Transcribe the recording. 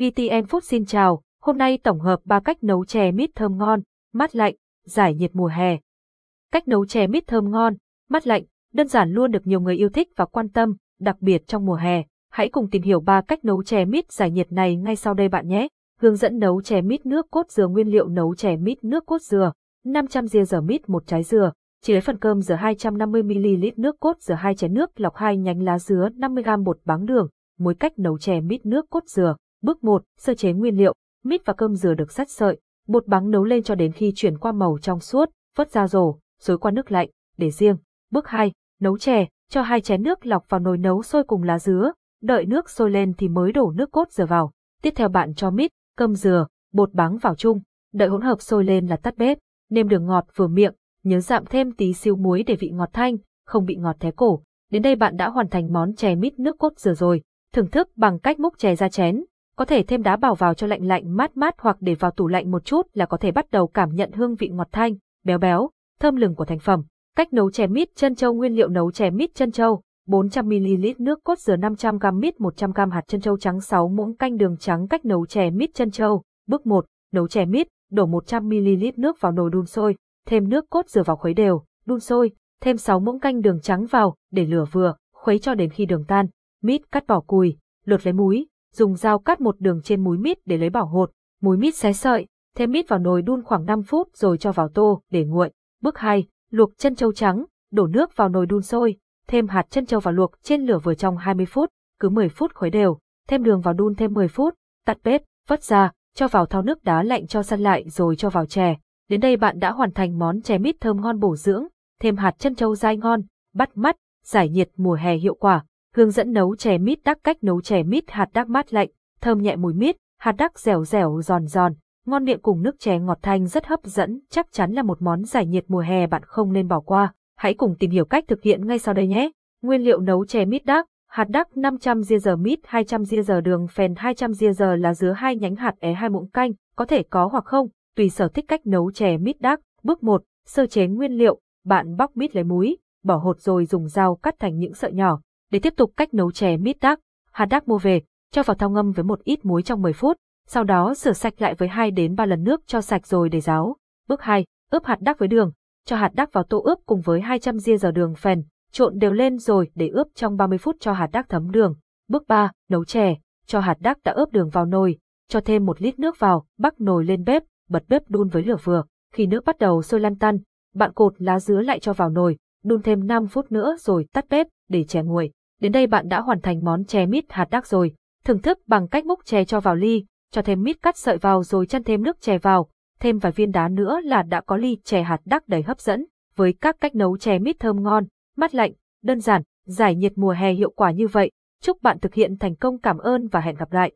VTN Food xin chào, hôm nay tổng hợp 3 cách nấu chè mít thơm ngon, mát lạnh, giải nhiệt mùa hè. Cách nấu chè mít thơm ngon, mát lạnh, đơn giản luôn được nhiều người yêu thích và quan tâm, đặc biệt trong mùa hè. Hãy cùng tìm hiểu 3 cách nấu chè mít giải nhiệt này ngay sau đây bạn nhé. Hướng dẫn nấu chè mít nước cốt dừa nguyên liệu nấu chè mít nước cốt dừa, 500 ria dừa mít một trái dừa, chỉ lấy phần cơm dừa 250ml nước cốt dừa 2 chén nước lọc 2 nhánh lá dứa 50g bột báng đường, muối cách nấu chè mít nước cốt dừa. Bước 1, sơ chế nguyên liệu, mít và cơm dừa được sắt sợi, bột báng nấu lên cho đến khi chuyển qua màu trong suốt, vớt ra rổ, xối qua nước lạnh, để riêng. Bước 2, nấu chè, cho hai chén nước lọc vào nồi nấu sôi cùng lá dứa, đợi nước sôi lên thì mới đổ nước cốt dừa vào. Tiếp theo bạn cho mít, cơm dừa, bột báng vào chung, đợi hỗn hợp sôi lên là tắt bếp, nêm đường ngọt vừa miệng, nhớ dạm thêm tí xíu muối để vị ngọt thanh, không bị ngọt thế cổ. Đến đây bạn đã hoàn thành món chè mít nước cốt dừa rồi. Thưởng thức bằng cách múc chè ra chén, có thể thêm đá bảo vào cho lạnh lạnh mát mát hoặc để vào tủ lạnh một chút là có thể bắt đầu cảm nhận hương vị ngọt thanh, béo béo, thơm lừng của thành phẩm. Cách nấu chè mít chân châu nguyên liệu nấu chè mít chân châu, 400ml nước cốt dừa 500g mít 100g hạt chân châu trắng 6 muỗng canh đường trắng cách nấu chè mít chân châu. Bước 1, nấu chè mít, đổ 100ml nước vào nồi đun sôi, thêm nước cốt dừa vào khuấy đều, đun sôi, thêm 6 muỗng canh đường trắng vào, để lửa vừa, khuấy cho đến khi đường tan. Mít cắt bỏ cùi, lột lấy múi, dùng dao cắt một đường trên múi mít để lấy bỏ hột, múi mít xé sợi, thêm mít vào nồi đun khoảng 5 phút rồi cho vào tô để nguội. Bước 2, luộc chân châu trắng, đổ nước vào nồi đun sôi, thêm hạt chân châu vào luộc trên lửa vừa trong 20 phút, cứ 10 phút khuấy đều, thêm đường vào đun thêm 10 phút, tắt bếp, vớt ra, cho vào thau nước đá lạnh cho săn lại rồi cho vào chè. Đến đây bạn đã hoàn thành món chè mít thơm ngon bổ dưỡng, thêm hạt chân châu dai ngon, bắt mắt, giải nhiệt mùa hè hiệu quả. Hướng dẫn nấu chè mít đắc cách nấu chè mít hạt đắc mát lạnh, thơm nhẹ mùi mít, hạt đắc dẻo dẻo giòn giòn, ngon miệng cùng nước chè ngọt thanh rất hấp dẫn, chắc chắn là một món giải nhiệt mùa hè bạn không nên bỏ qua. Hãy cùng tìm hiểu cách thực hiện ngay sau đây nhé. Nguyên liệu nấu chè mít đắc, hạt đắc 500 ria giờ mít, 200 ria giờ đường phèn, 200 ria giờ là dứa hai nhánh hạt é hai muỗng canh, có thể có hoặc không, tùy sở thích cách nấu chè mít đắc. Bước 1, sơ chế nguyên liệu, bạn bóc mít lấy múi, bỏ hột rồi dùng dao cắt thành những sợi nhỏ. Để tiếp tục cách nấu chè mít đắc, hạt đắc mua về, cho vào thau ngâm với một ít muối trong 10 phút, sau đó rửa sạch lại với 2 đến 3 lần nước cho sạch rồi để ráo. Bước 2, ướp hạt đắc với đường, cho hạt đắc vào tô ướp cùng với 200 ria giờ đường phèn, trộn đều lên rồi để ướp trong 30 phút cho hạt đắc thấm đường. Bước 3, nấu chè, cho hạt đắc đã ướp đường vào nồi, cho thêm một lít nước vào, bắc nồi lên bếp, bật bếp đun với lửa vừa. Khi nước bắt đầu sôi lăn tăn, bạn cột lá dứa lại cho vào nồi, đun thêm 5 phút nữa rồi tắt bếp để chè nguội. Đến đây bạn đã hoàn thành món chè mít hạt đắc rồi. Thưởng thức bằng cách múc chè cho vào ly, cho thêm mít cắt sợi vào rồi chăn thêm nước chè vào, thêm vài viên đá nữa là đã có ly chè hạt đắc đầy hấp dẫn. Với các cách nấu chè mít thơm ngon, mát lạnh, đơn giản, giải nhiệt mùa hè hiệu quả như vậy, chúc bạn thực hiện thành công cảm ơn và hẹn gặp lại.